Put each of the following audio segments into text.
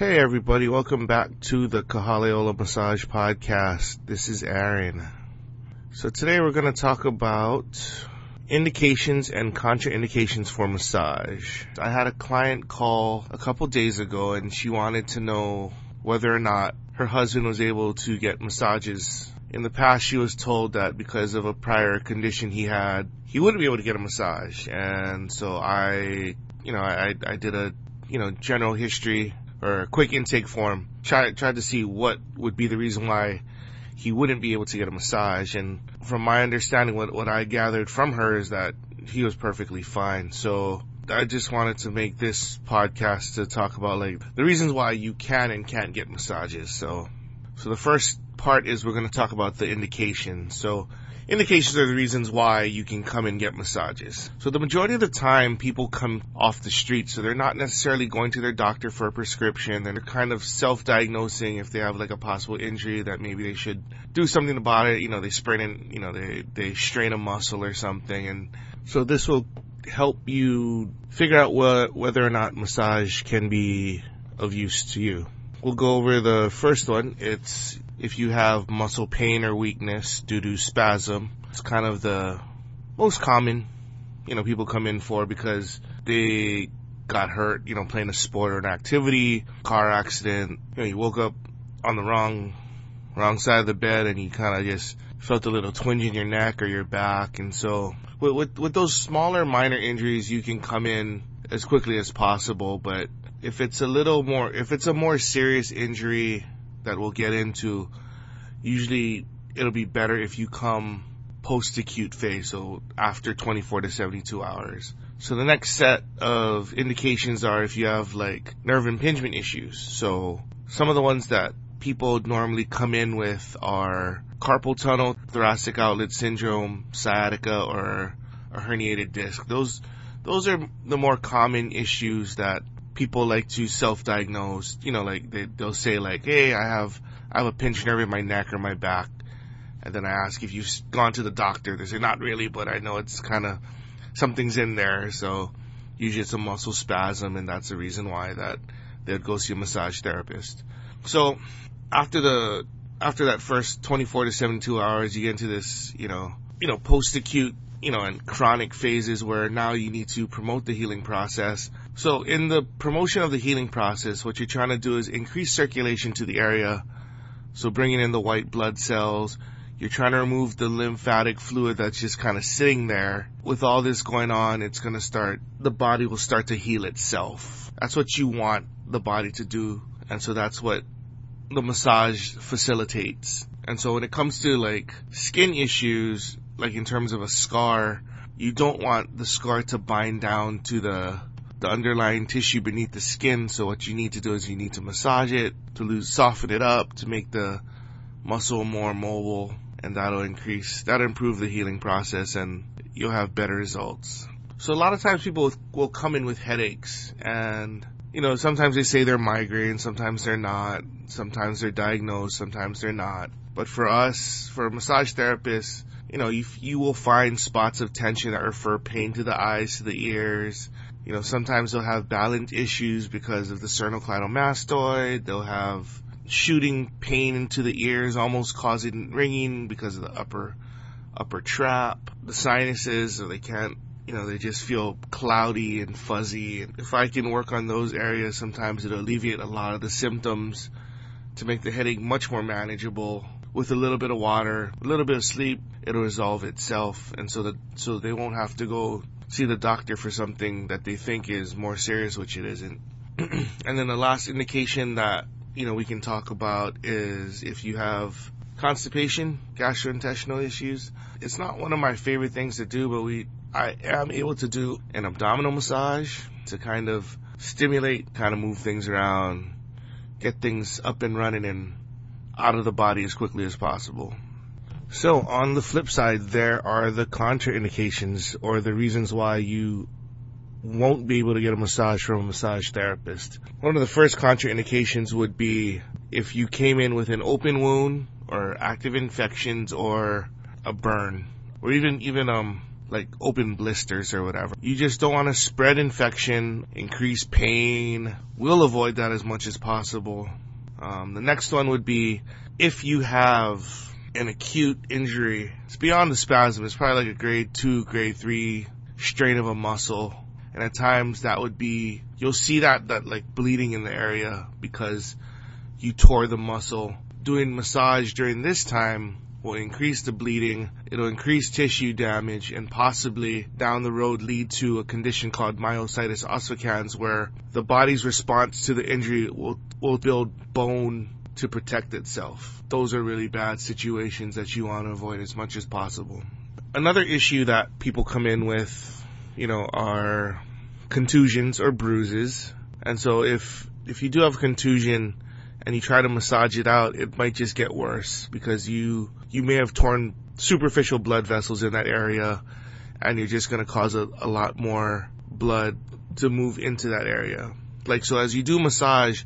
Hey everybody, welcome back to the Ka Hale Ola Massage Podcast. This is Aaron. So today we're going to talk about indications and contraindications for massage. I had a client call a couple days ago and she wanted to know whether or not her husband was able to get massages. In the past she was told that because of a prior condition he had, he wouldn't be able to get a massage. And so I, you know, I, I did a, you know, general history or quick intake form. Tried tried to see what would be the reason why he wouldn't be able to get a massage. And from my understanding, what what I gathered from her is that he was perfectly fine. So I just wanted to make this podcast to talk about like the reasons why you can and can't get massages. So so the first part is we're going to talk about the indications. So indications are the reasons why you can come and get massages. So the majority of the time people come off the street, so they're not necessarily going to their doctor for a prescription. They're kind of self-diagnosing if they have like a possible injury that maybe they should do something about it. You know, they sprain in, you know, they, they strain a muscle or something. And so this will help you figure out what, whether or not massage can be of use to you. We'll go over the first one. It's if you have muscle pain or weakness due to spasm. It's kind of the most common, you know, people come in for because they got hurt, you know, playing a sport or an activity, car accident, you know, you woke up on the wrong, wrong side of the bed and you kind of just felt a little twinge in your neck or your back. And so with, with, with those smaller minor injuries, you can come in as quickly as possible. But if it's a little more, if it's a more serious injury, that we'll get into, usually it'll be better if you come post acute phase, so after 24 to 72 hours. So the next set of indications are if you have like nerve impingement issues. So some of the ones that people normally come in with are carpal tunnel, thoracic outlet syndrome, sciatica, or a herniated disc. Those those are the more common issues that people like to self-diagnose. You know, like they, they'll say like, "Hey, I have I have a pinched nerve in my neck or my back," and then I ask if you've gone to the doctor. They say, "Not really, but I know it's kind of something's in there." So usually it's a muscle spasm, and that's the reason why that they'd go see a massage therapist. So after the after that first 24 to 72 hours, you get into this, you know, you know, post-acute you know, and chronic phases where now you need to promote the healing process. So in the promotion of the healing process, what you're trying to do is increase circulation to the area. So bringing in the white blood cells, you're trying to remove the lymphatic fluid that's just kind of sitting there. With all this going on, it's going to start, the body will start to heal itself. That's what you want the body to do. And so that's what the massage facilitates. And so when it comes to like skin issues, like in terms of a scar, you don't want the scar to bind down to the the underlying tissue beneath the skin. So what you need to do is you need to massage it to lose, soften it up to make the muscle more mobile, and that'll increase, that'll improve the healing process, and you'll have better results. So a lot of times people will come in with headaches, and you know sometimes they say they're migraine, sometimes they're not, sometimes they're diagnosed, sometimes they're not. But for us, for massage therapists, you know, you, you will find spots of tension that refer pain to the eyes, to the ears. You know, sometimes they'll have balance issues because of the sternocleidomastoid. They'll have shooting pain into the ears, almost causing ringing because of the upper, upper trap. The sinuses, so they can't, you know, they just feel cloudy and fuzzy. And if I can work on those areas, sometimes it'll alleviate a lot of the symptoms to make the headache much more manageable with a little bit of water, a little bit of sleep, it'll resolve itself. And so that, so they won't have to go see the doctor for something that they think is more serious, which it isn't. and then the last indication that, you know, we can talk about is if you have constipation, gastrointestinal issues. It's not one of my favorite things to do, but we, I am able to do an abdominal massage to kind of stimulate, kind of move things around, get things up and running and out of the body as quickly as possible. So on the flip side, there are the contraindications or the reasons why you won't be able to get a massage from a massage therapist. One of the first contraindications would be if you came in with an open wound or active infections or a burn or even, even, um, like open blisters or whatever. You just don't want to spread infection, increase pain. We'll avoid that as much as possible. Um, the next one would be if you have an acute injury. It's beyond the spasm. It's probably like a grade two, grade three strain of a muscle. And at times that would be, you'll see that, that like bleeding in the area because you tore the muscle. Doing massage during this time will increase the bleeding, it'll increase tissue damage, and possibly down the road lead to a condition called myositis ossificans where the body's response to the injury will, will build bone to protect itself. Those are really bad situations that you want to avoid as much as possible. Another issue that people come in with, you know, are contusions or bruises. And so if, if you do have a contusion, and you try to massage it out, it might just get worse because you you may have torn superficial blood vessels in that area, and you're just going to cause a, a lot more blood to move into that area. Like so, as you do massage,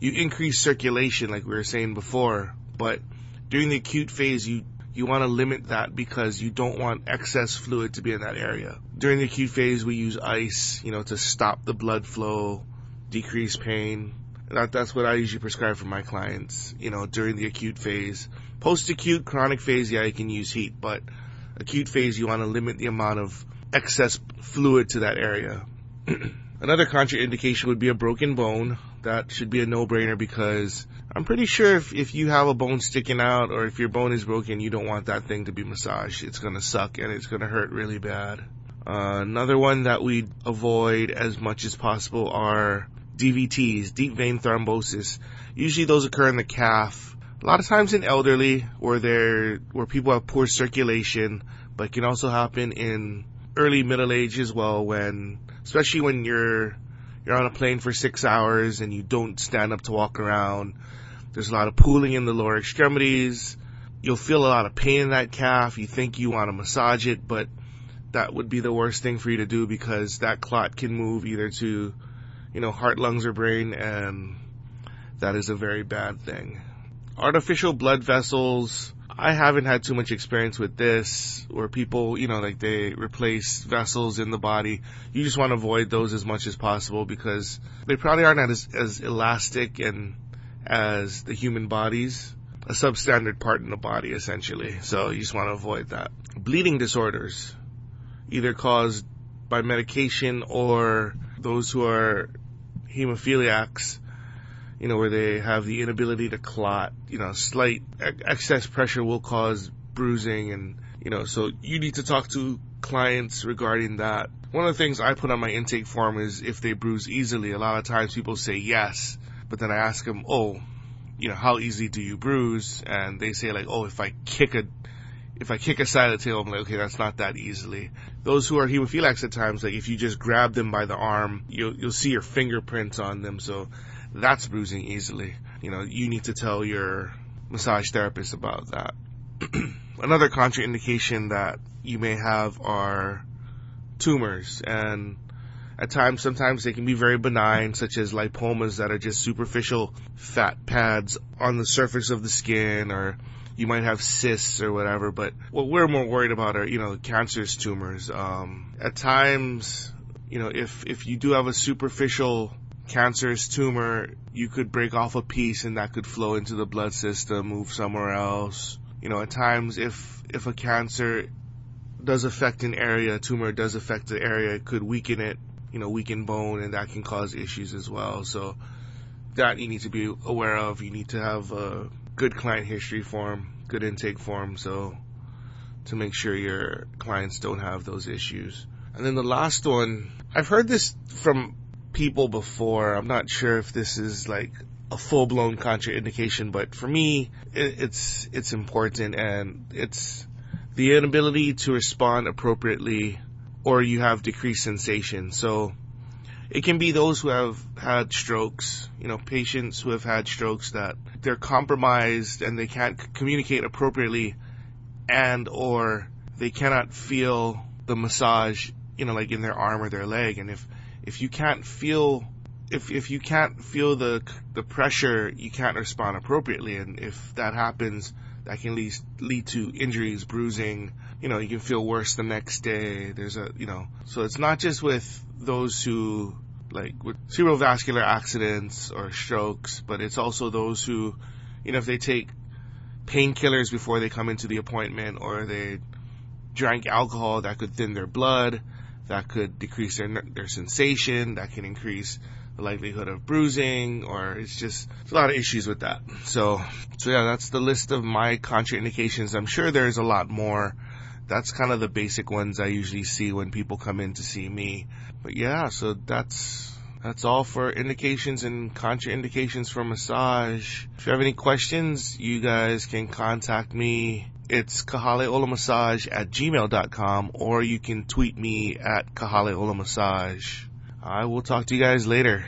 you increase circulation, like we were saying before, but during the acute phase, you you want to limit that because you don't want excess fluid to be in that area. During the acute phase, we use ice, you know, to stop the blood flow, decrease pain, that, that's what I usually prescribe for my clients, you know, during the acute phase. Post-acute, chronic phase, yeah, you can use heat, but acute phase, you want to limit the amount of excess fluid to that area. Another contraindication would be a broken bone. That should be a no-brainer because I'm pretty sure if, if you have a bone sticking out or if your bone is broken, you don't want that thing to be massaged. It's gonna suck and it's gonna hurt really bad. Uh, another one that we avoid as much as possible are DVTs, deep vein thrombosis. Usually those occur in the calf. A lot of times in elderly where they're, where people have poor circulation, but can also happen in early middle age as well when, especially when you're, you're on a plane for six hours and you don't stand up to walk around. There's a lot of pooling in the lower extremities. You'll feel a lot of pain in that calf. You think you want to massage it, but that would be the worst thing for you to do because that clot can move either to you know, heart, lungs, or brain, and that is a very bad thing. Artificial blood vessels, I haven't had too much experience with this, where people, you know, like they replace vessels in the body. You just want to avoid those as much as possible because they probably aren't as, as elastic and as the human body's a substandard part in the body essentially. So you just want to avoid that. Bleeding disorders, either caused by medication or those who are hemophiliacs, you know, where they have the inability to clot, you know, slight excess pressure will cause bruising and, you know, so you need to talk to clients regarding that. One of the things I put on my intake form is if they bruise easily. A lot of times people say yes, but then I ask them, oh, you know, how easy do you bruise? And they say like, oh, if I kick a if I kick aside the tail, I'm like, okay, that's not that easily. Those who are hemophiliacs at times, like if you just grab them by the arm, you'll, you'll see your fingerprints on them. So that's bruising easily. You know, you need to tell your massage therapist about that. Another contraindication that you may have are tumors and at times, sometimes they can be very benign, such as lipomas that are just superficial fat pads on the surface of the skin or you might have cysts or whatever, but what we're more worried about are, you know, cancerous tumors. Um, at times, you know, if, if you do have a superficial cancerous tumor, you could break off a piece and that could flow into the blood system, move somewhere else. You know, at times if, if a cancer does affect an area, a tumor does affect the area, it could weaken it, you know, weaken bone and that can cause issues as well. So that you need to be aware of. You need to have a good client history form, good intake form, so to make sure your clients don't have those issues. And then the last one, I've heard this from people before. I'm not sure if this is like a full blown contraindication, but for me, it, it's it's important, and it's the inability to respond appropriately, or you have decreased sensation. So it can be those who have had strokes, you know, patients who have had strokes that they're compromised and they can't communicate appropriately and or they cannot feel the massage, you know, like in their arm or their leg. And if, if you can't feel, if, if you can't feel the, the pressure, you can't respond appropriately. And if that happens, that can lead, lead to injuries, bruising. You know, you can feel worse the next day. There's a, you know, so it's not just with those who like with cerebrovascular accidents or strokes, but it's also those who, you know, if they take painkillers before they come into the appointment or they drank alcohol that could thin their blood, that could decrease their their sensation, that can increase the likelihood of bruising, or it's just it's a lot of issues with that. So, so yeah, that's the list of my contraindications. I'm sure there's a lot more. That's kind of the basic ones I usually see when people come in to see me. But yeah, so that's that's all for indications and contraindications for massage. If you have any questions, you guys can contact me. It's kahaleolamassage at gmail.com or you can tweet me at kahaleolamassage. I will talk to you guys later.